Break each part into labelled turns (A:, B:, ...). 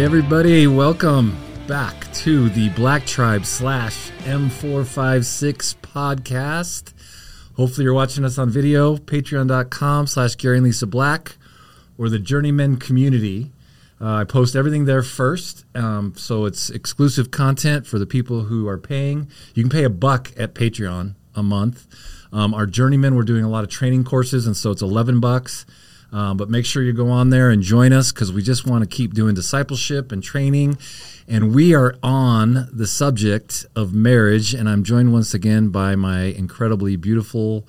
A: Everybody, welcome back to the Black Tribe slash M456 podcast. Hopefully, you're watching us on video, patreon.com slash Gary and Lisa Black, or the Journeyman community. Uh, I post everything there first, um, so it's exclusive content for the people who are paying. You can pay a buck at Patreon a month. Um, our journeymen, we're doing a lot of training courses, and so it's 11 bucks. Um, but make sure you go on there and join us because we just want to keep doing discipleship and training. And we are on the subject of marriage. And I'm joined once again by my incredibly beautiful,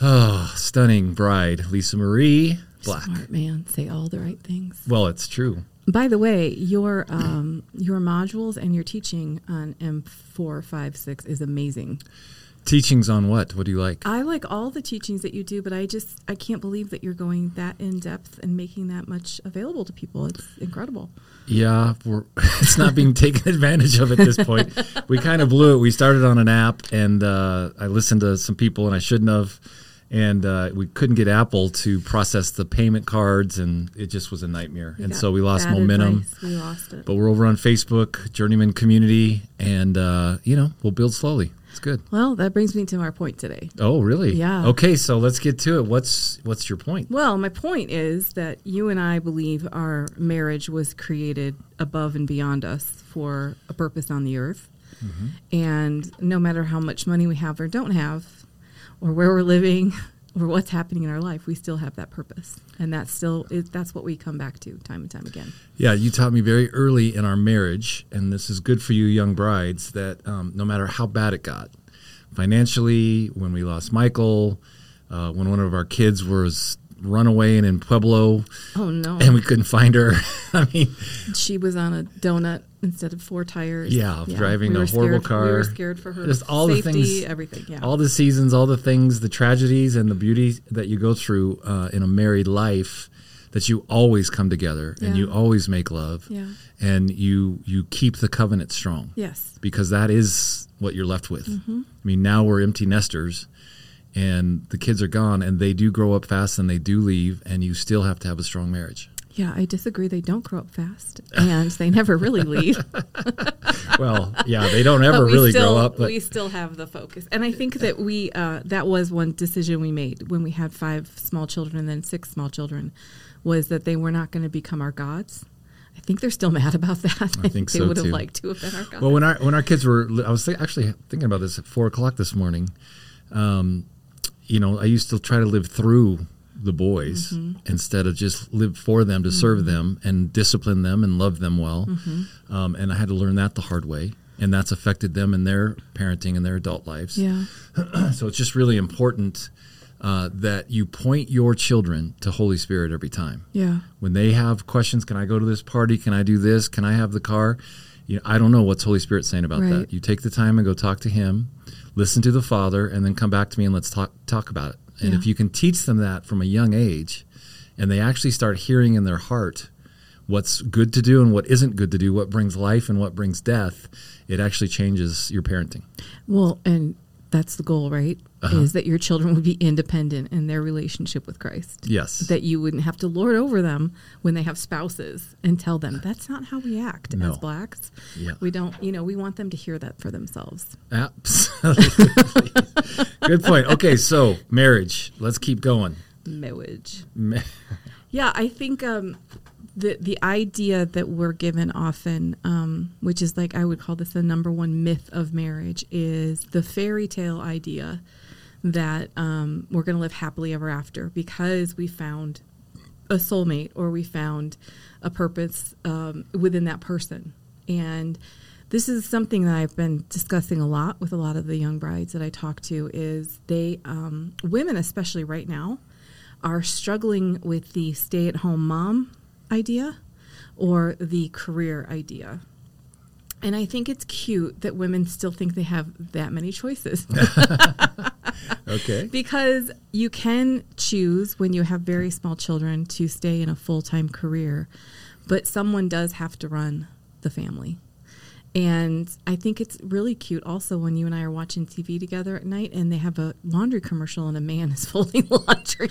A: oh, stunning bride, Lisa Marie Black.
B: Smart man, say all the right things.
A: Well, it's true.
B: By the way, your um, your modules and your teaching on M four five six is amazing.
A: Teachings on what? What do you like?
B: I like all the teachings that you do, but I just I can't believe that you're going that in depth and making that much available to people. It's incredible.
A: Yeah, we're, it's not being taken advantage of at this point. We kind of blew it. We started on an app, and uh, I listened to some people, and I shouldn't have. And uh, we couldn't get Apple to process the payment cards, and it just was a nightmare.
B: You
A: and so we lost momentum.
B: advice. We lost it.
A: But we're over on Facebook, Journeyman Community, and uh, you know we'll build slowly. It's good.
B: Well, that brings me to our point today.
A: Oh, really?
B: Yeah.
A: Okay, so let's get to it. What's what's your point?
B: Well, my point is that you and I believe our marriage was created above and beyond us for a purpose on the earth. Mm-hmm. And no matter how much money we have or don't have, or where we're living, or what's happening in our life, we still have that purpose. And that's still that's what we come back to time and time again.
A: Yeah, you taught me very early in our marriage, and this is good for you young brides, that um, no matter how bad it got, financially, when we lost Michael, uh, when one of our kids was run away and in Pueblo,
B: Oh no.
A: and we couldn't find her. I mean,
B: she was on a donut instead of four tires.
A: Yeah, driving
B: we
A: a horrible
B: scared, We were
A: car.
B: scared for her
A: Just all the things-
B: everything. Yeah.
A: all the seasons, all the things, the tragedies, and the beauty that you go through uh, in a married life. That you always come together and you always make love,
B: Yeah.
A: and you you keep the covenant strong.
B: yes.
A: because that is what you're left with.
B: Mm-hmm.
A: I mean, now we're empty nesters and the kids are gone and they do grow up fast and they do leave and you still have to have a strong marriage.
B: Yeah, I disagree. They don't grow up fast, and they never really leave.
A: Well, yeah, they don't ever really
B: still,
A: grow up, but
B: we still have the focus. And I think that we uh, that was one decision we made when we had five small children and then six small children, was that they were not going to become our gods. I think they're still mad about that. I,
A: think
B: they
A: so,
B: would have liked to have been our gods.
A: well, when our when our kids were, I was th- actually thinking about this at four o'clock this morning. Um, you know, I used to try to live through the boys
B: Mm-hmm.
A: instead of just live for them to serve them and discipline them and love them well.
B: Mm-hmm.
A: Um, and I had to learn that the hard way, and that's affected them in their parenting and their adult lives.
B: yeah,
A: So it's just really important uh, that you point your children to Holy Spirit every time.
B: yeah,
A: When they have questions, can I go to this party? Can I do this? Can I have the car? You know, I don't know what's Holy Spirit saying about
B: Right.
A: that. You take the time and go talk to Him, listen to the Father, and then come back to me and let's talk talk about it. And
B: Yeah.
A: if you can teach them that from a young age, and they actually start hearing in their heart what's good to do and what isn't good to do, what brings life and what brings death, it actually changes your parenting.
B: Well, and that's the goal, right?
A: Uh-huh.
B: Is that your children would be independent in their relationship with Christ.
A: Yes.
B: That you wouldn't have to lord over them when they have spouses and tell them that's not how we act
A: No.
B: as blacks.
A: Yeah.
B: We don't, you know, we want them to hear that for themselves.
A: Absolutely. Good point. Okay, so marriage. Let's keep going.
B: Marriage.
A: Ma-
B: Yeah, I think um, the the idea that we're given often, um, which is like I would call this the number one myth of marriage, is the fairy tale idea that um, we're going to live happily ever after because we found a soulmate or we found a purpose um, within that person. And this is something that I've been discussing a lot with a lot of the young brides that I talk to is they um, women especially right now are struggling with the stay-at-home mom idea or the career idea. And I think it's cute that women still think they have that many choices.
A: Okay.
B: Because you can choose when you have very small children to stay in a full time career, but someone does have to run the family. And I think it's really cute also when you and I are watching TV together at night and they have a laundry commercial and a man is folding laundry.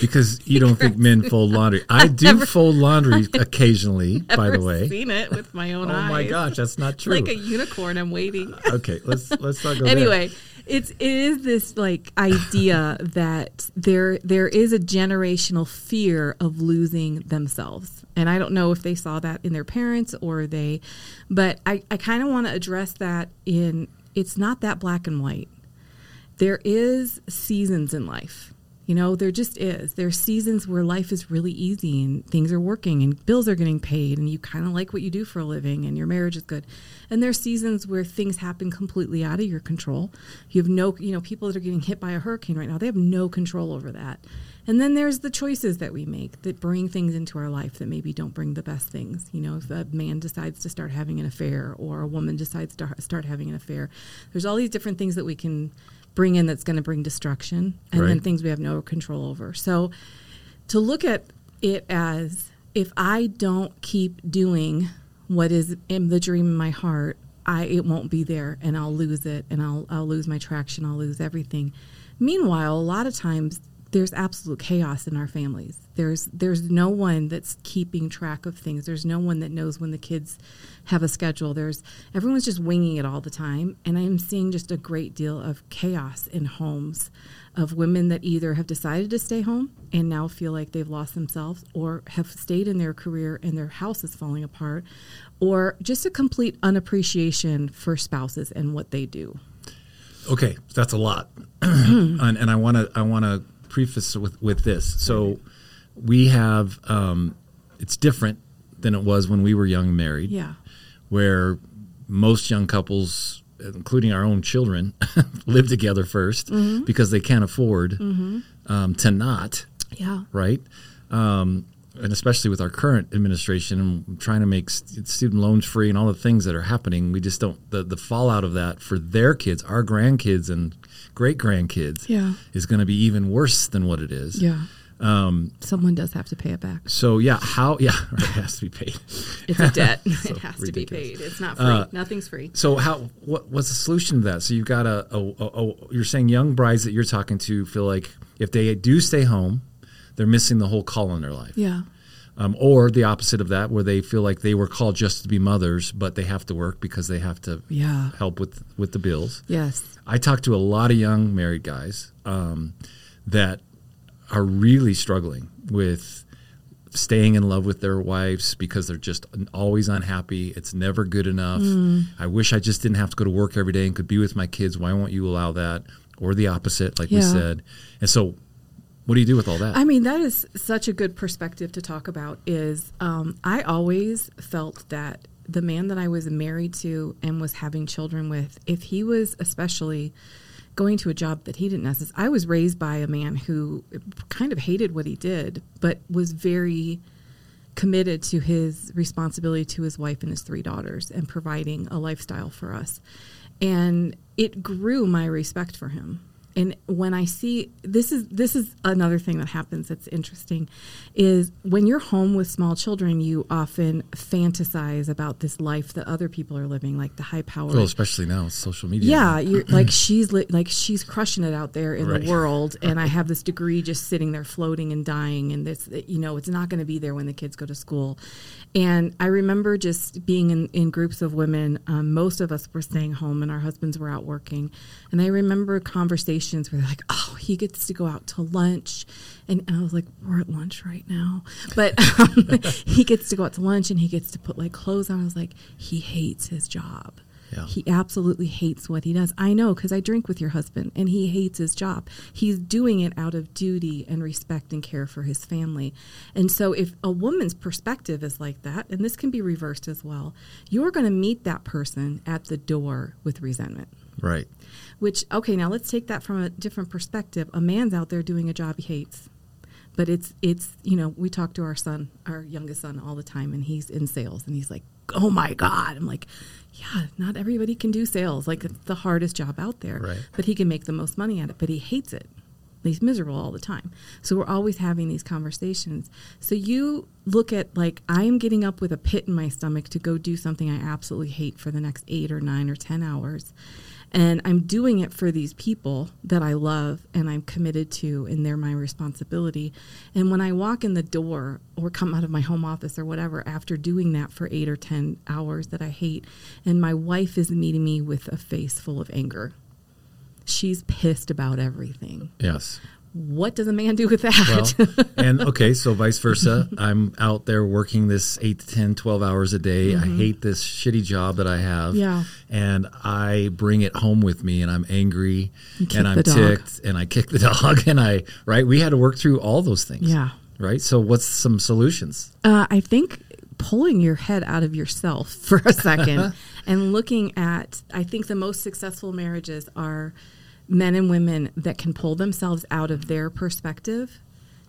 A: because you don't think men fold laundry. I do
B: never-
A: fold laundry occasionally, by the way.
B: seen it with my own
A: Oh
B: eyes.
A: my gosh, that's not true.
B: Like a unicorn, I'm waiting.
A: okay, let's let's not go there.
B: anyway it's it is this like idea that there there is a generational fear of losing themselves and i don't know if they saw that in their parents or they but i, I kind of want to address that in it's not that black and white. There is seasons in life you know there just is. There are seasons where life is really easy and things are working and bills are getting paid and you kind of like what you do for a living and your marriage is good. And there are seasons where things happen completely out of your control. You have no you know people that are getting hit by a hurricane right now they have no control over that. And then there's the choices that we make that bring things into our life that maybe don't bring the best things. You know if a man decides to start having an affair or a woman decides to start having an affair there's all these different things that we can bring in that's going to bring destruction and then things we have no control over. So to look at it as if I don't keep doing what is in the dream in my heart, I it won't be there and I'll lose it and I'll I'll lose my traction, I'll lose everything. Meanwhile, a lot of times there's absolute chaos in our families. There's there's no one that's keeping track of things. There's no one that knows when the kids have a schedule. There's everyone's just winging it all the time, and I'm seeing just a great deal of chaos in homes of women that either have decided to stay home and now feel like they've lost themselves or have stayed in their career and their house is falling apart or just a complete unappreciation for spouses and what they do.
A: Okay, that's a lot, and, and I want to I want to preface with with this. So we have um, it's different than it was when we were young and married.
B: Yeah.
A: where most young couples, including our own children, live together 1st
B: Mm-hmm.
A: because they can't afford um, to not,
B: Yeah.
A: right? Um, and especially with our current administration and trying to make st- student loans free and all the things that are happening, we just don't, the, the fallout of that for their kids, our grandkids and great grandkids,
B: Yeah.
A: is going to be even worse than what it is.
B: Yeah. Um, Someone does have to pay it back.
A: So, yeah, how, yeah, it has to be paid.
B: It's a debt.
A: So
B: it has to be paid. It's not free.
A: Uh,
B: Nothing's free.
A: So how what what's the solution to that? So you've got a, a, a, a you're saying young brides that you're talking to feel like if they do stay home, they're missing the whole call in their life.
B: Yeah.
A: Um, or the opposite of that, where they feel like they were called just to be mothers, but they have to work because they have to
B: Yeah.
A: help with with the bills.
B: Yes.
A: I talk to a lot of young married guys um, that are really struggling with staying in love with their wives because they're just always unhappy. It's never good enough.
B: Mm.
A: I wish I just didn't have to go to work every day and could be with my kids. Why won't you allow that? Or the opposite, like we said. And so, what do you do with all that?
B: I mean, that is such a good perspective to talk about. Is um, I always felt that the man that I was married to and was having children with, if he was especially going to a job that he didn't necessarily, I was raised by a man who kind of hated what he did, but was very committed to his responsibility to his wife and his three daughters and providing a lifestyle for us. And it grew my respect for him. And when I see this is this is another thing that happens that's interesting is when you're home with small children, you often fantasize about this life that other people are living, like the high power.
A: well, especially now, it's social media.
B: Yeah, you're like she's li- like she's crushing it out there in
A: Right.
B: the world, and I have this degree just sitting there floating and dying, and this you know it's not going to be there when the kids go to school. And I remember just being in, in groups of women. Um, most of us were staying home, and our husbands were out working. And I remember conversations where they're like, "Oh, he gets to go out to lunch," and, and I was like, "We're at lunch right now," but um, he gets to go out to lunch and he gets to put like clothes on. I was like, he hates his job.
A: Yeah.
B: He absolutely hates what he does. I know because I drink with your husband and he hates his job. He's doing it out of duty and respect and care for his family. And so, if a woman's perspective is like that, and this can be reversed as well, you're going to meet that person at the door with resentment.
A: Right.
B: Which, okay, now let's take that from a different perspective. A man's out there doing a job he hates. But it's it's you know we talk to our son, our youngest son, all the time, and he's in sales, and he's like, "Oh my god!" I'm like, "Yeah, not everybody can do sales. Like it's the hardest job out there,
A: Right.
B: but he can make the most money at it. But he hates it. He's miserable all the time. So we're always having these conversations. So you look at like I am getting up with a pit in my stomach to go do something I absolutely hate for the next 8 or 9 or 10 hours. And I'm doing it for these people that I love and I'm committed to, and they're my responsibility. And when I walk in the door or come out of my home office or whatever after doing that for eight or 10 hours that I hate, and my wife is meeting me with a face full of anger, she's pissed about everything.
A: Yes.
B: What does a man do with that?
A: Well, and okay, so vice versa. I'm out there working this 8 to 10, 12 hours a day. I hate this shitty job that I have.
B: Mm-hmm. Yeah.
A: And I bring it home with me and I'm angry and I'm ticked and I kick the dog and I, right? We had to work through all those things.
B: Yeah.
A: Right? So what's some solutions?
B: Uh, I think pulling your head out of yourself for a second and looking at, I think the most successful marriages are men and women that can pull themselves out of their perspective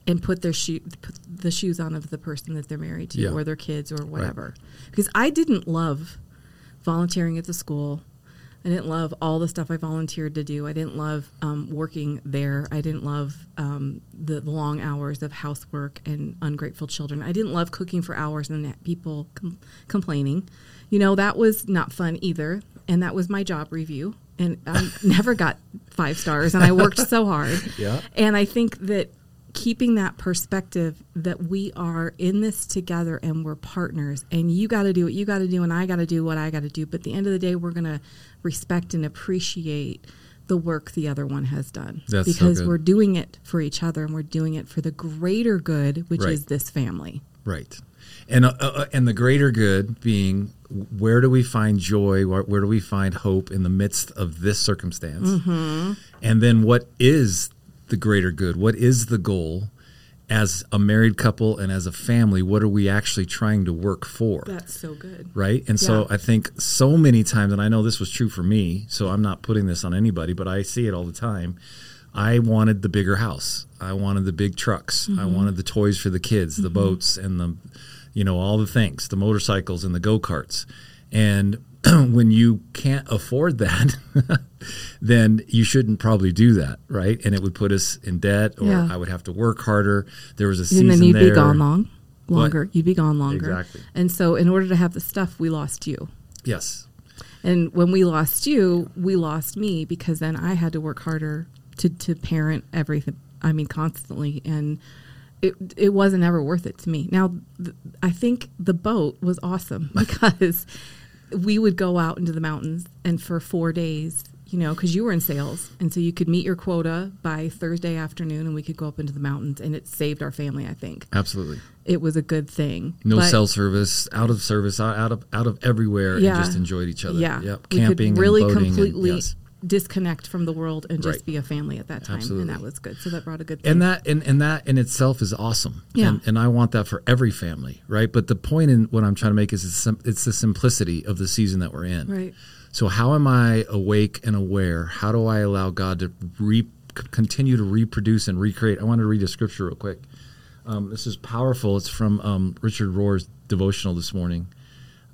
B: and put their shoe, put the shoes on of the person that they're married to
A: Yeah.
B: or their kids or whatever. Because I didn't love volunteering at the school. I didn't love all the stuff I volunteered to do. I didn't love um, working there. I didn't love um, the long hours of housework and ungrateful children. I didn't love cooking for hours and people com- complaining. You know, that was not fun either. And that was my job review. And I never got five stars. And I worked so hard.
A: Yeah.
B: And I think that keeping that perspective that we are in this together and we're partners and you got to do what you got to do and I got to do what I got to do. But at the end of the day, we're going to respect and appreciate the work the other one has done
A: That's
B: because
A: good.
B: we're doing it for each other and we're doing it for the greater good, which
A: Right.
B: is this family.
A: Right. And uh, uh, and the greater good being where do we find joy? Where, where do we find hope in the midst of this circumstance?
B: Mm-hmm.
A: And then what is the greater good? What is the goal as a married couple and as a family? What are we actually trying to work for?
B: That's so good.
A: right? And so I think so many times, and I know this was true for me, so I'm not putting this on anybody, but I see it all the time. I wanted the bigger house. I wanted the big trucks. I wanted the toys for the kids, the boats, and the, you know, all the things, the motorcycles and the go karts. And when you can't afford that, then you shouldn't probably do that, right? And it would put us in debt, or
B: Yeah.
A: I would have to work harder. There was a season
B: And then you'd
A: there.
B: be gone long, longer. You'd be gone longer.
A: Exactly.
B: And so, in order to have the stuff, we lost you.
A: Yes,
B: And when we lost you, we lost me because then I had to work harder to, to parent everything. I mean, constantly. And it, it wasn't ever worth it to me. Now, th- I think the boat was awesome because we would go out into the mountains and for four days, you know, because you were in sales. And so you could meet your quota by Thursday afternoon and we could go up into the mountains. And it saved our family, I think.
A: absolutely.
B: It was a good thing.
A: No
B: But-
A: cell service, out of service, out of out of everywhere,
B: Yeah.
A: and just enjoyed each other.
B: Yeah,
A: yep. camping,
B: could really
A: and boating and-
B: completely
A: yes.
B: Disconnect from the world and just
A: Right.
B: be a family at that time,
A: Absolutely.
B: and that was good. So that brought a good thing.
A: and that and, and that in itself is awesome.
B: Yeah.
A: and, and I want that for every family, right? But the point in what I'm trying to make is it's, it's the simplicity of the season that we're in.
B: right.
A: So how am I awake and aware? How do I allow God to re- continue to reproduce and recreate? I want to read a scripture real quick. Um, this is powerful. It's from um, Richard Rohr's devotional this morning,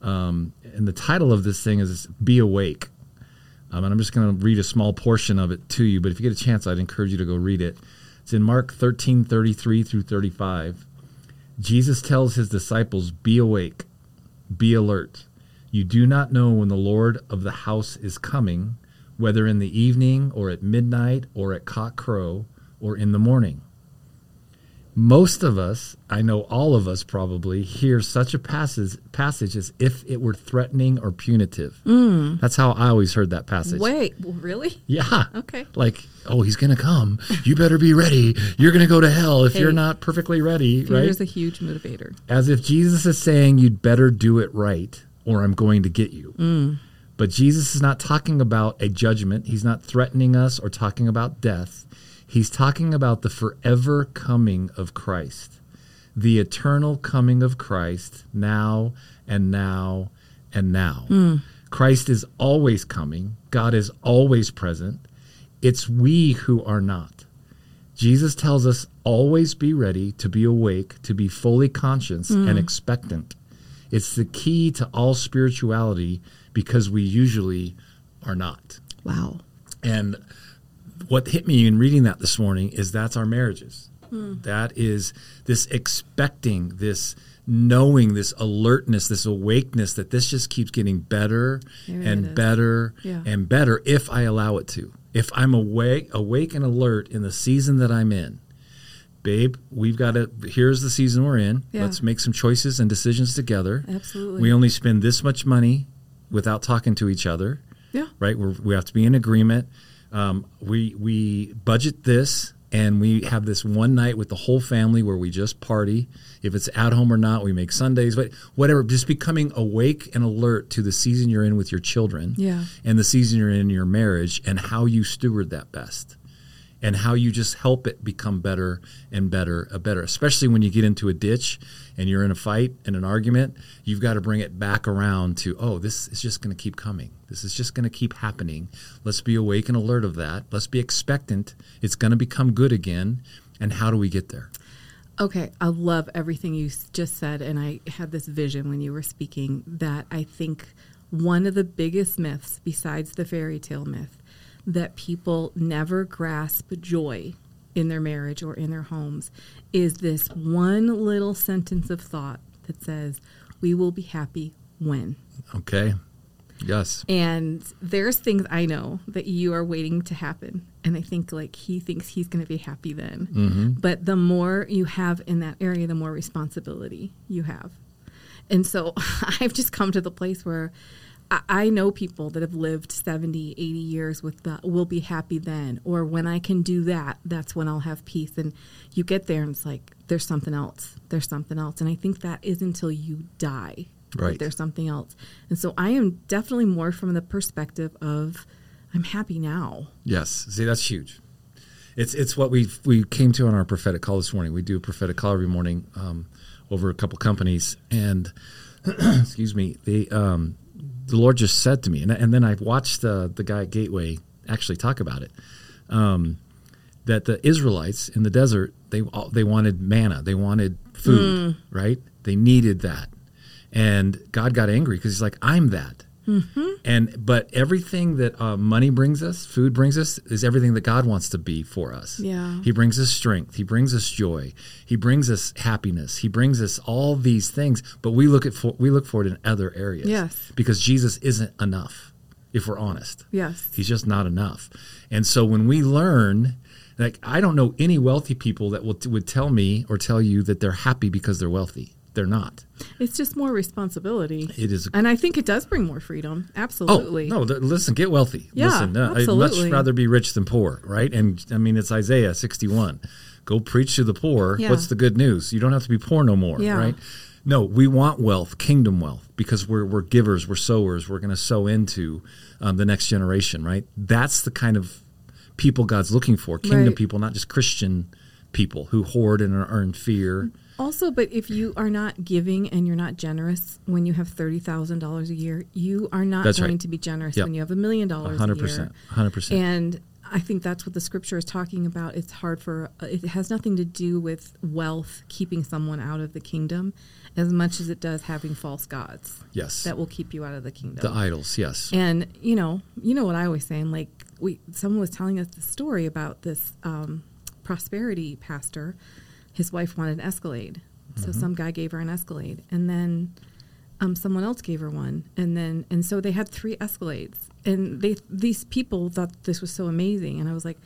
A: um, and the title of this thing is "Be Awake." Um, and I'm just going to read a small portion of it to you. But if you get a chance, I'd encourage you to go read it. It's in Mark 13, 33 through 35. Jesus tells his disciples, Be awake, be alert. You do not know when the Lord of the house is coming, whether in the evening or at midnight or at cock crow or in the morning. Most of us, I know all of us probably, hear such a passage, passage as if it were threatening or punitive. That's how I always heard that passage.
B: Wait, really?
A: Yeah.
B: Okay.
A: Like, oh, he's going to come. You better be ready. You're going to go to hell if
B: Hey,
A: you're not perfectly ready,
B: Fear
A: right?
B: is a huge motivator.
A: As if Jesus is saying you'd better do it right or I'm going to get you.
B: Mm.
A: But Jesus is not talking about a judgment. He's not threatening us or talking about death. He's talking about the forever coming of Christ, the eternal coming of Christ now and now and now.
B: Mm.
A: Christ is always coming, God is always present. It's we who are not. Jesus tells us always be ready, to be awake, to be fully conscious and expectant. It's the key to all spirituality because we usually are not.
B: Wow.
A: And what hit me in reading that this morning is that's our marriages. Hmm. That is this expecting, this knowing, this alertness, this awakeness that this just keeps getting better
B: There
A: and better
B: Yeah.
A: and better if I allow it to. If I'm awake, awake and alert in the season that I'm in, babe, we've got to. Here's the season we're in.
B: Yeah.
A: Let's make some choices and decisions together.
B: Absolutely.
A: We only spend this much money without talking to each other
B: yeah.
A: right? We're, we have to be in agreement. Um, we we budget this, and we have this one night with the whole family where we just party. If it's at home or not, we make Sundays, but whatever. Just becoming awake and alert to the season you're in with your children,
B: Yeah.
A: and the season you're in your marriage, and how you steward that best. And how you just help it become better and better, a better. Especially when you get into a ditch and you're in a fight and an argument, you've got to bring it back around to, oh, this is just going to keep coming. This is just going to keep happening. Let's be awake and alert of that. Let's be expectant. It's going to become good again. And how do we get there?
B: Okay, I love everything you just said, and I had this vision when you were speaking that I think one of the biggest myths, besides the fairy tale myth, that people never grasp joy in their marriage or in their homes is this one little sentence of thought that says, We will be happy when.
A: Okay. Yes.
B: And there's things I know that you are waiting to happen. And I think like he thinks he's going to be happy then. Mm-hmm. But the more you have in that area, the more responsibility you have. And so I've just come to the place where I, know people that have lived 70, 80 years with the will be happy then, or when I can do that, that's when I'll have peace. And you get there and it's like, there's something else. There's something else. And I think that is until you die.
A: Right.
B: There's something else. And so I am definitely more from the perspective of I'm happy now.
A: Yes. See, that's huge. It's it's what we we came to on our prophetic call this morning. We do a prophetic call every morning um, over a couple companies, and excuse me, the um, the Lord just said to me, and, and then I watched uh, the guy at Gateway actually talk about it. Um, that the Israelites in the desert they all- they wanted manna, they wanted food, right? They needed that, and God got angry because He's like, "I'm that." And but everything that uh, money brings us, food brings us, is everything that God wants to be for us.
B: Yeah.
A: He brings us strength. He brings us joy. He brings us happiness. He brings us all these things. But we look at for, we look for it in other areas.
B: Yes.
A: Because Jesus isn't enough, if we're honest.
B: Yes.
A: He's just not enough. And so when we learn, like I don't know any wealthy people that will, would tell me or tell you that they're happy because they're wealthy. They're not.
B: It's just more responsibility.
A: It is
B: And I think it does bring more freedom. Absolutely.
A: Oh no! th- listen, get wealthy.
B: Yeah,
A: listen, uh, I'd much rather be rich than poor, right? And I mean, it's Isaiah sixty-one. Go preach to the poor.
B: Yeah.
A: What's the good news? You don't have to be poor no more,
B: Yeah.
A: right? No, we want wealth, kingdom wealth, because we're we're givers, we're sowers. We're going to sow into um, the next generation, right? That's the kind of people God's looking for. Kingdom
B: Right.
A: people, not just Christian people who hoard and are, in fear.
B: Also, but if you are not giving and you're not generous when you have thirty thousand dollars a year, you are not
A: That's
B: going
A: right.
B: to be generous
A: Yep.
B: when you have a million dollars a
A: hundred
B: year.
A: percent, hundred percent.
B: And I think that's what the scripture is talking about. It's hard for it has nothing to do with wealth keeping someone out of the kingdom, as much as it does having false gods
A: Yes,
B: that will keep you out of the kingdom.
A: the idols. Yes,
B: And you know, you know what I always say. and, Like we, someone was telling us the story about this um, prosperity pastor. His wife wanted an Escalade, so some guy gave her an Escalade, and then um, someone else gave her one, and then and so they had three Escalades, and they these people thought this was so amazing, and I was like,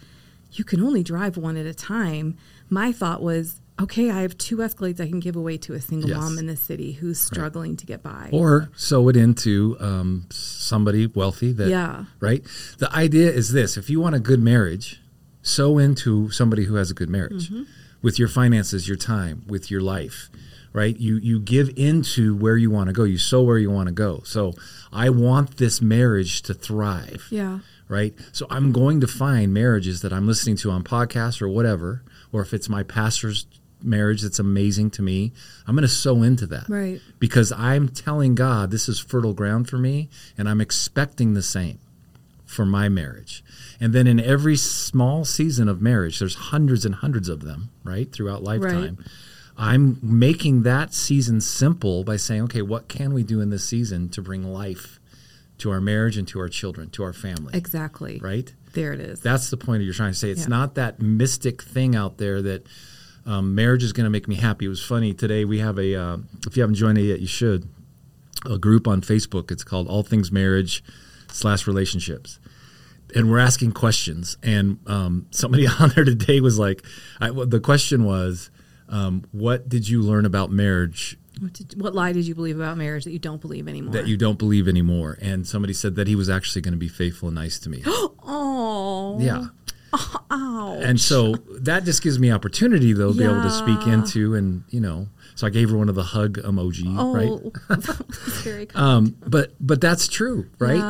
B: you can only drive one at a time. My thought was. Okay, I have two Escalades I can give away to a single
A: Yes.
B: mom in the city who's struggling to get by.
A: or sow it into um, somebody wealthy that
B: Yeah.
A: right the idea is this if you want a good marriage sow into somebody who has a good marriage
B: Mm-hmm.
A: With your finances your time with your life right you you give into where you want to go you sow where you want to go so i want this marriage to thrive
B: yeah.
A: right? So I'm going to find marriages that I'm listening to on podcasts or whatever, or if it's my pastor's marriage that's amazing to me, I'm going to sow into that.
B: Right.
A: Because I'm telling God this is fertile ground for me, and I'm expecting the same for my marriage. And then in every small season of marriage, there's hundreds and hundreds of them, right, throughout lifetime. I'm making that season simple by saying, okay, what can we do in this season to bring life to our marriage and to our children, to our family?
B: Exactly.
A: right?
B: There it is.
A: That's the point you're trying to say. It's
B: Yeah.
A: not that mystic thing out there that um, marriage is going to make me happy. It was funny today. We have a, uh, if you haven't joined it yet, you should, a group on Facebook. It's called All Things Marriage slash Relationships. And we're asking questions. And um, somebody on there today was like, I, the question was, um, what did you learn about marriage
B: What, did, what lie did you believe about marriage that you don't believe anymore?
A: that you don't believe anymore? And somebody said that he was actually going to be faithful and nice to me.
B: Oh.
A: yeah.
B: Ow.
A: And so that just gives me opportunity though to be able to speak into and you know so I gave her one of the hug emoji, right?
B: Oh, that's very kind.
A: Um, but but that's true, right?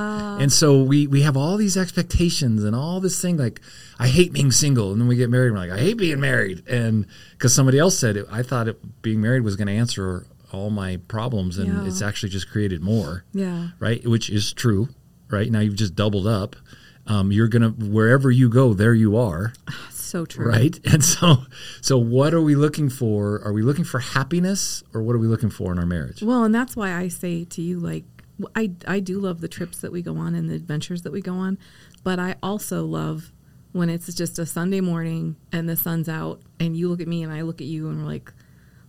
A: And so we we have all these expectations and all this thing like I hate being single, and then we get married, and we're like I hate being married, and because somebody else said it, I thought it, being married was going to answer all my problems, and
B: Yeah.
A: it's actually just created more
B: yeah.
A: right? Which is true, right? Now you've just doubled up. Um, you're gonna wherever you go, there you are,
B: So true.
A: right? And so, so what are we looking for? Are we looking for happiness, or what are we looking for in our marriage?
B: Well, and that's why I say to you, like, I I do love the trips that we go on and the adventures that we go on, but I also love when it's just a Sunday morning and the sun's out and you look at me and I look at you and we're like,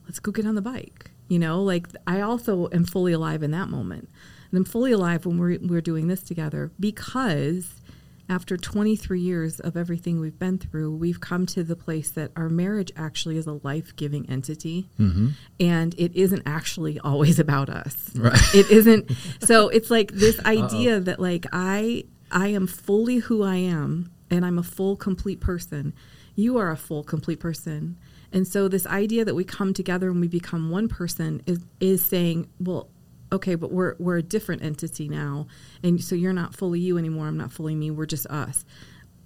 B: let's go get on the bike. You know, like I also am fully alive in that moment. And I'm fully alive when we're, we're doing this together because after 23 years of everything we've been through, we've come to the place that our marriage actually is a life giving entity. Mm-hmm. And it isn't actually always about us.
A: Right.
B: It isn't. So it's like this idea that, like, I. I am fully who I am and I'm a full complete person. You are a full complete person. And so this idea that we come together and we become one person is is saying, well, okay, but we're we're a different entity now. And so you're not fully you anymore, I'm not fully me, we're just us.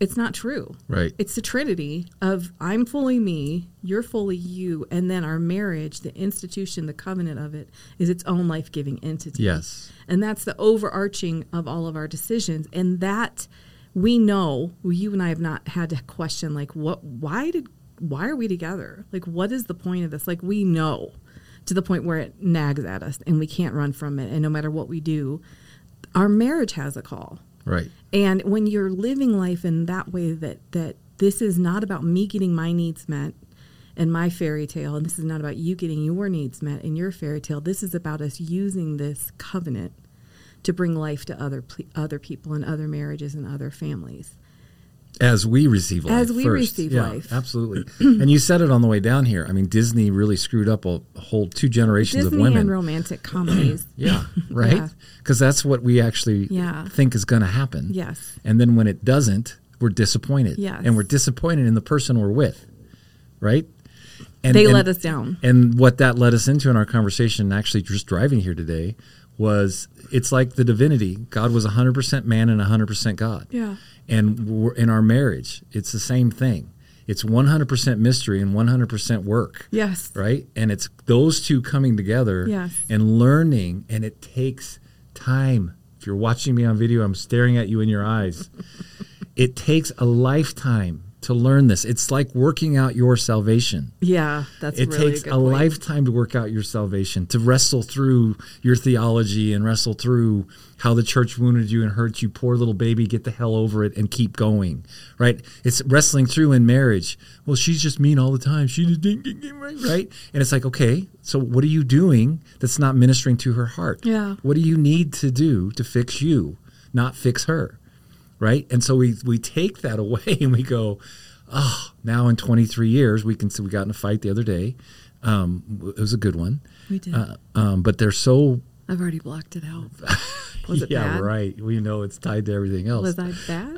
B: It's not true.
A: Right.
B: It's the trinity of I'm fully me, you're fully you, and then our marriage, the institution, the covenant of it is its own life-giving entity.
A: Yes.
B: And that's the overarching of all of our decisions. And that we know, you and I have not had to question like what why did why are we together? Like what is the point of this? Like we know to the point where it nags at us and we can't run from it. And no matter what we do, our marriage has a call.
A: Right.
B: And when you're living life in that way that that this is not about me getting my needs met and my fairy tale and this is not about you getting your needs met in your fairy tale. This is about us using this covenant to bring life to other other people and other marriages and other families.
A: As we receive life.
B: As we
A: first.
B: receive
A: Yeah,
B: life.
A: Absolutely. and you said it on the way down here. I mean, Disney really screwed up a whole two generations
B: Disney
A: of women.
B: and romantic comedies.
A: yeah. Right.
B: Yeah.
A: Because that's what we actually
B: Yeah.
A: think is going to happen.
B: Yes.
A: And then when it doesn't, we're disappointed.
B: Yes.
A: And we're disappointed in the person we're with. Right? And,
B: They
A: and-
B: let us down.
A: And what that led us into in our conversation, actually just driving here today, was it's like the divinity. God was 100% man and 100% God.
B: Yeah.
A: And we're, in our marriage, it's the same thing. It's 100% mystery and 100% work
B: Yes.
A: right? And it's those two coming together
B: Yes.
A: and learning, and it takes time. If you're watching me on video, I'm staring at you in your eyes. it takes a lifetime to learn this. It's like working out your salvation.
B: Yeah, that's
A: It
B: really
A: takes
B: a,
A: a lifetime to work out your salvation, to wrestle through your theology and wrestle through how the church wounded you and hurt you. Poor little baby, get the hell over it and keep going. Right? It's wrestling through in marriage. Well, she's just mean all the time. She just didn't get right, right? And it's like, okay, so what are you doing that's not ministering to her heart?
B: Yeah.
A: What do you need to do to fix you, not fix her? Right? And so we we take that away and we go, oh, now in 23 years we can see we got in a fight the other day. Um, it was a good one,
B: We did.
A: uh, um, but they're so
B: I've already blocked it out. Was it
A: yeah
B: bad?
A: right. We know it's tied to everything else.
B: Was I bad?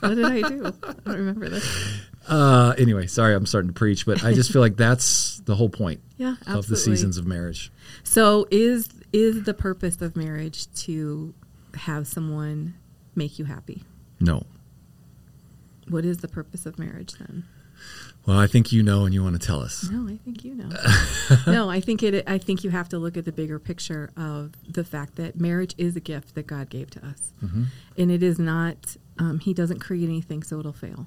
B: what did I do? I don't remember this.
A: uh, anyway, sorry, I'm starting to preach, but I just feel like that's the whole point
B: Yeah, absolutely.
A: of the seasons of marriage.
B: So is is the purpose of marriage to have someone make you happy?
A: No,
B: What is the purpose of marriage then?
A: well, I think you know, and you want to tell us.
B: No, I think you know. no, I think it. I think you have to look at the bigger picture of the fact that marriage is a gift that God gave to us, and it is not. Um, he doesn't create anything so it'll fail.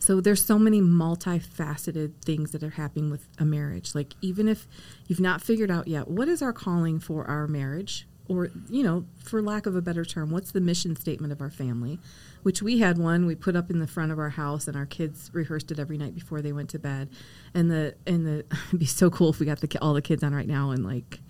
B: So there's so many multifaceted things that are happening with a marriage. Like even if you've not figured out yet what is our calling for our marriage or you know, for lack of a better term, what's the mission statement of our family? Which we had one we put up in the front of our house, and our kids rehearsed it every night before they went to bed. And the and the it'd be so cool if we got the all the kids on right now and like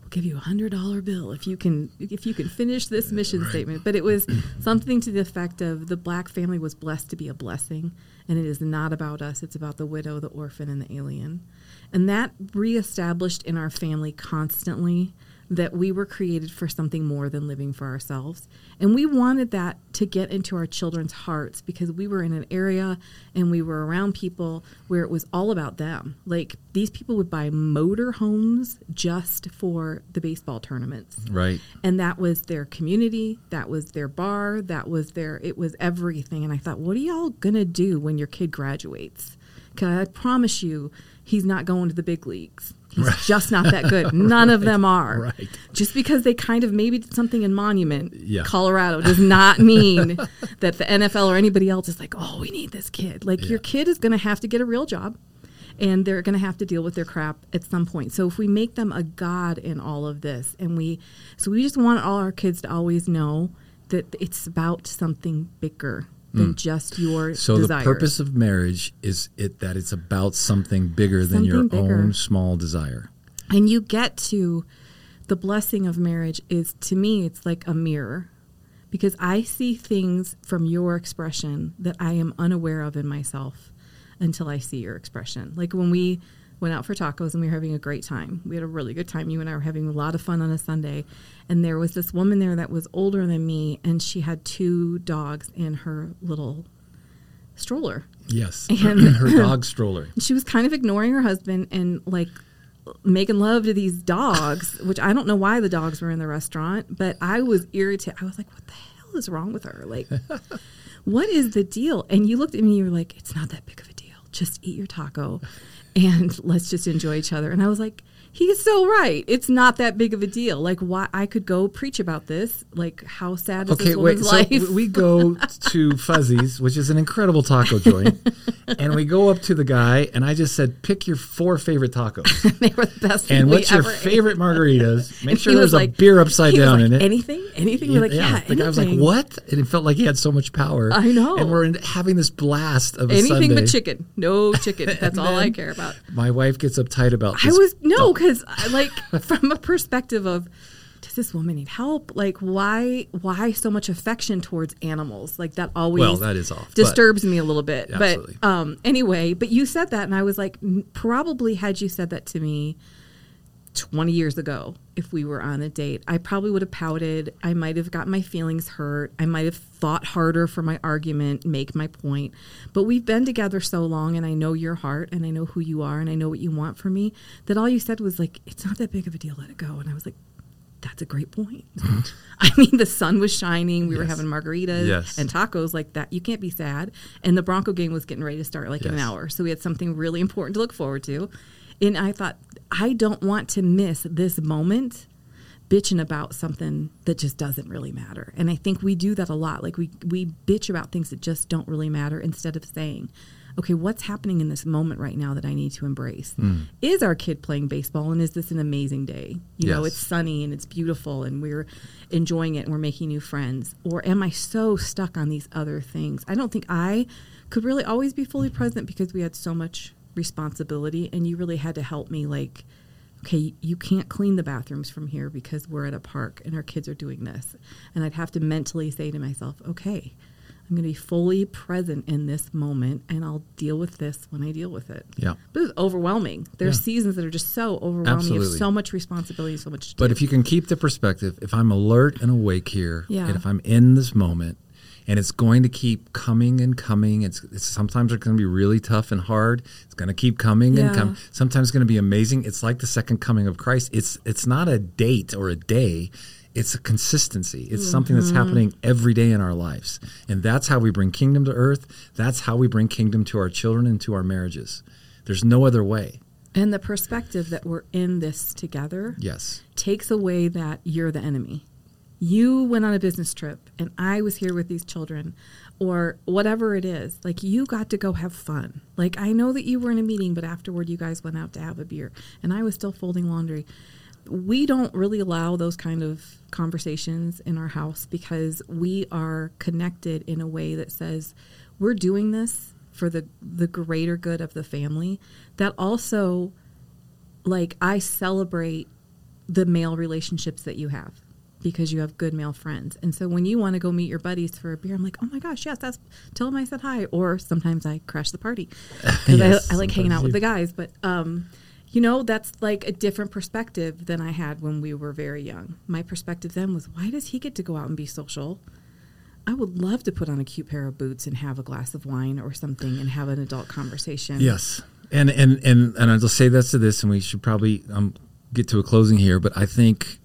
B: we'll give you a hundred dollar bill if you can if you can finish this mission statement. But it was something to the effect of the black family was blessed to be a blessing, and it is not about us. It's about the widow, the orphan, and the alien, and that reestablished in our family constantly that we were created for something more than living for ourselves. And we wanted that to get into our children's hearts because we were in an area and we were around people where it was all about them. Like these people would buy motor homes just for the baseball tournaments.
A: Right.
B: And that was their community, that was their bar, that was their it was everything. And I thought, what are y'all gonna do when your kid graduates? Cause I promise you, he's not going to the big leagues. He's just not that good. None of them are.
A: Right.
B: Just because they kind of maybe did something in Monument,
A: Yeah.
B: Colorado, does not mean that the NFL or anybody else is like, oh, we need this kid. Like your kid is going to have to get a real job and they're going to have to deal with their crap at some point. So if we make them a god in all of this and we so we just want all our kids to always know that it's about something bigger than just your
A: Mm. So
B: desires.
A: the purpose of marriage is it that it's about something bigger than your
B: bigger.
A: own small desire.
B: and you get to the blessing of marriage is to me it's like a mirror because I see things from your expression that I am unaware of in myself until I see your expression. Like when we went out for tacos and we were having a great time. We had a really good time. You and I were having a lot of fun on a Sunday. And there was this woman there that was older than me and she had two dogs in her little stroller.
A: Yes.
B: And-
A: her dog stroller.
B: She was kind of ignoring her husband and like making love to these dogs, which I don't know why the dogs were in the restaurant, but I was irritated. I was like, what the hell is wrong with her? Like, what is the deal? And you looked at me and you were like, it's not that big of a deal. Just eat your taco and let's just enjoy each other. And I was like, he's so right. It's not that big of a deal. Like, why I could go preach about this. Like, how sad is
A: Okay,
B: this
A: wait.
B: woman's
A: So
B: life?
A: w- we go to Fuzzy's, which is an incredible taco joint, and we go up to the guy, and I just said, "Pick your four favorite tacos,
B: they were the best.
A: and what's your
B: ever ate.
A: favorite margaritas? Make
B: And
A: sure there's
B: was
A: a beer upside down
B: like,
A: in it."
B: Anything? Anything? We're like, yeah,
A: the guy was like, "What?" And it felt like he had so much power.
B: I know.
A: And we're in, having this blast of
B: Anything
A: Sunday.
B: but chicken. No chicken. That's all I care about.
A: My wife gets uptight about
B: I was no, because like from a perspective of does this woman need help? Like why why so much affection towards animals? Like that always
A: Well, that is off,
B: disturbs me a little bit.
A: Absolutely.
B: But um anyway, but you said that and I was like probably had you said that to me 20 years ago if we were on a date i probably would have pouted i might have got my feelings hurt i might have thought harder for my argument make my point but we've been together so long and i know your heart and i know who you are and i know what you want from me that all you said was like it's not that big of a deal let it go and i was like that's a great point. I mean, the sun was shining. We were
A: Mm-hmm.
B: Having margaritas
A: Yes.
B: and tacos like that. You can't be sad. And the Bronco game was getting ready to start like in an hour. So we had something really important to look forward to. And I thought, I don't want to miss this moment bitching about something that just doesn't really matter. And I think we do that a lot. Like we we bitch about things that just don't really matter instead of saying, okay, what's happening in this moment right now that I need to embrace? Hmm. Is our kid playing baseball and is this an amazing day? You know, it's sunny and it's beautiful and we're enjoying it and we're making new friends. Or am I so stuck on these other things? I don't think I could really always be fully present because we had so much responsibility and you really had to help me like okay, you can't clean the bathrooms from here because we're at a park and our kids are doing this. And I'd have to mentally say to myself, okay, I'm going to be fully present in this moment and I'll deal with this when I deal with it.
A: Yeah.
B: But it's overwhelming. There's
A: Yeah.
B: seasons that are just so overwhelming. You have so much responsibility, so much to
A: But
B: do.
A: if you can keep the perspective, if I'm alert and awake here,
B: Yeah.
A: and if I'm in this moment, and it's going to keep coming and coming, it's, it's sometimes it's going to be really tough and hard. It's going to keep coming and come. Sometimes it's going to be amazing. It's like the second coming of Christ. It's it's not a date or a day. It's a consistency. It's something that's
B: Mm-hmm.
A: happening every day in our lives, and that's how we bring kingdom to earth. That's how we bring kingdom to our children and to our marriages. There's no other way.
B: and the perspective that we're in this together
A: Yes.
B: takes away that you're the enemy. You went on a business trip and I was here with these children or whatever it is. Like you got to go have fun. Like I know that you were in a meeting but afterward you guys went out to have a beer and I was still folding laundry. we don't really allow those kind of conversations in our house because we are connected in a way that says we're doing this for the the greater good of the family that also like I celebrate the male relationships that you have because you have good male friends. And so when you want to go meet your buddies for a beer, I'm like, oh my gosh, yes, that's tell them I said hi. Or sometimes I crash the party because
A: Yes,
B: I, I like hanging out with the guys. But um, you know, that's like a different perspective than I had when we were very young. My perspective then was, why does he get to go out and be social? I would love to put on a cute pair of boots and have a glass of wine or something and have an adult conversation.
A: Yes, and and and and I'll just say this to this, and we should probably um, get to a closing here. But I think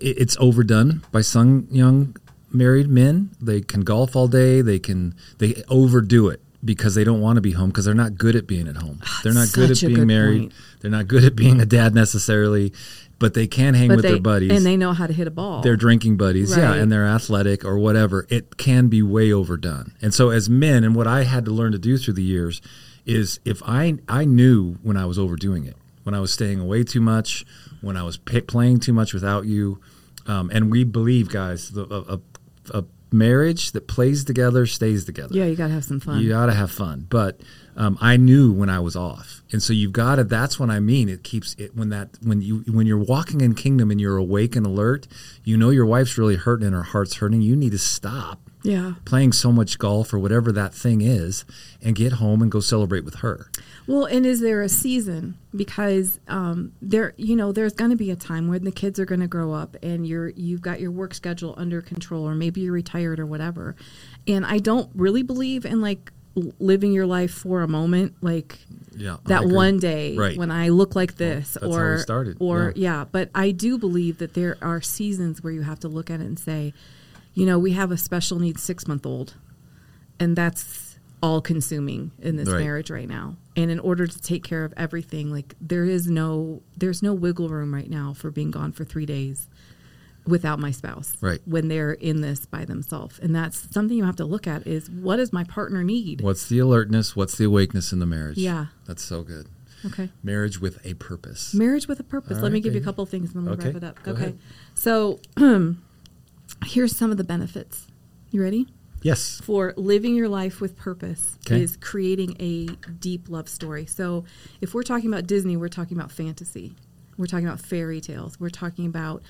A: it's overdone by some young married men. They can golf all day. They can they overdo it because they don't want to be home because they're not good at being at home. Ah, they're not good at being
B: good
A: married.
B: point.
A: They're not good at being a dad necessarily, but they can hang
B: But
A: with
B: they,
A: their buddies
B: and they know how to hit a ball.
A: They're drinking buddies, yeah, and they're athletic or whatever, it can be way overdone. And so, as men, and what I had to learn to do through the years is if I I knew when I was overdoing it, when I was staying away too much, when I was pa playing too much without you, um, and we believe, guys, the, a, a, a marriage that plays together stays together.
B: yeah, you got to have some fun.
A: You got to have fun. But um, I knew when I was off, and so you've got to. That's what I mean. It keeps it when that when you when you're walking in kingdom and you're awake and alert. You know your wife's really hurting and her heart's hurting. You need to stop
B: Yeah.
A: playing so much golf or whatever that thing is, and get home and go celebrate with her.
B: Well, and is there a season? Because um, there, you know, there's going to be a time when the kids are going to grow up, and you're you've got your work schedule under control, or maybe you're retired or whatever. And I don't really believe in like living your life for a moment, like
A: Yeah,
B: that one day
A: Right.
B: when I look like this,
A: that's how
B: or
A: started,
B: or
A: yeah.
B: yeah. But I do believe that there are seasons where you have to look at it and say, you know, we have a special needs six month old, and that's all consuming in this
A: Right.
B: marriage right now. And in order to take care of everything, like there is no there's no wiggle room right now for being gone for three days without my spouse.
A: Right.
B: When they're in this by themselves. And that's something you have to look at is what does my partner need?
A: What's the alertness? What's the awakeness in the marriage?
B: Yeah.
A: that's so good.
B: Okay.
A: Marriage with a purpose.
B: Marriage with a purpose.
A: All
B: Let me
A: right,
B: give you a couple of things and then we'll
A: Okay,
B: wrap it up.
A: go
B: okay.
A: ahead.
B: So here's some of the benefits. You ready?
A: Yes.
B: For living your life with purpose
A: Okay.
B: is creating a deep love story. So if we're talking about Disney, we're talking about fantasy. We're talking about fairy tales. We're talking about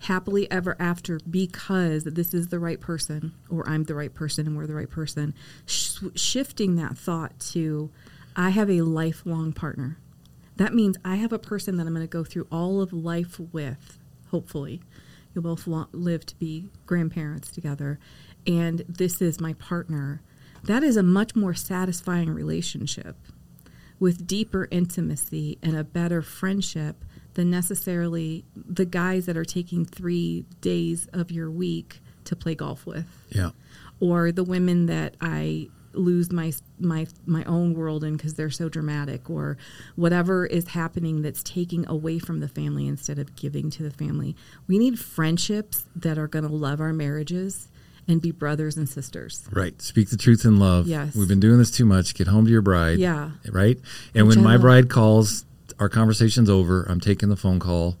B: happily ever after because this is the right person or I'm the right person and we're the right person. Sh- shifting that thought to I have a lifelong partner. That means I have a person that I'm going to go through all of life with, hopefully. You'll both live to be grandparents together. And this is my partner. That is a much more satisfying relationship with deeper intimacy and a better friendship than necessarily the guys that are taking three days of your week to play golf with
A: Yeah.
B: or the women that I lose my my my own world in because they're so dramatic or whatever is happening that's taking away from the family instead of giving to the family. We need friendships that are going to love our marriages and be brothers and sisters.
A: Right. Speak the truth in love.
B: Yes.
A: We've been doing this too much. Get home to your bride.
B: Yeah.
A: Right. And
B: Which
A: when
B: I
A: my
B: love.
A: bride calls, our conversation's over. I'm taking the phone call.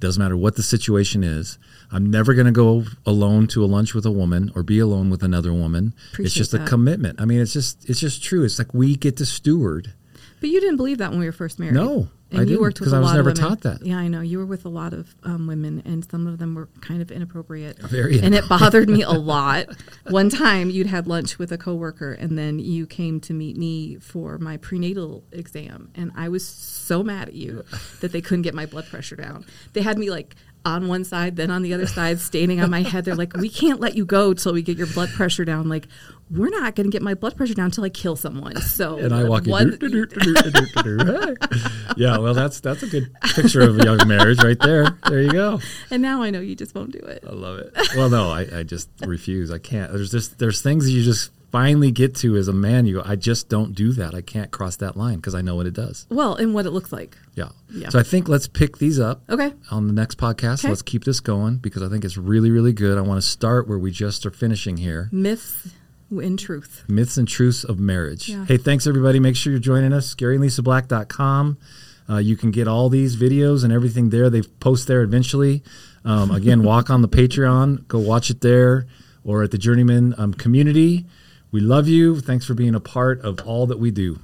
A: Doesn't matter what the situation is. I'm never going to go alone to a lunch with a woman or be alone with another woman. it's
B: Appreciate
A: just a commitment. I mean, it's just it's just true. It's like we get to steward.
B: But you didn't believe that when we were first married.
A: No,
B: and
A: I
B: you worked with a
A: I was
B: lot
A: never
B: of women.
A: taught that.
B: Yeah, I know. You were with a lot of um, women, and some of them were kind of inappropriate.
A: Very
B: and it bothered me a lot. One time, you'd had lunch with a coworker, and then you came to meet me for my prenatal exam, and I was so mad at you that they couldn't get my blood pressure down. They had me like on one side, then on the other side, standing on my head. They're like, "We can't let you go till we get your blood pressure down." Like, we're not going to get my blood pressure down until I kill someone. So
A: And I walk in. yeah, well, that's that's a good picture of a young marriage right there. There you go.
B: and now I know you just won't do it.
A: I love it. Well, no, I, I just refuse. I can't. There's just there's things you just finally get to as a man. You go, I just don't do that. I can't cross that line because I know what it does.
B: Well, and what it looks like.
A: Yeah.
B: Yeah.
A: So I think let's pick these up
B: Okay.
A: on the next podcast.
B: Okay.
A: Let's keep this going because I think it's really really good. I want to start where we just are finishing here.
B: Myths in truth.
A: Myths and truths of marriage.
B: Yeah.
A: Hey, thanks everybody. Make sure you're joining us. GaryandLisaBlack.com. Uh, you can get all these videos and everything there. They post there eventually. Um, again, walk on the Patreon. Go watch it there or at the Journeyman um, community. We love you. Thanks for being a part of all that we do.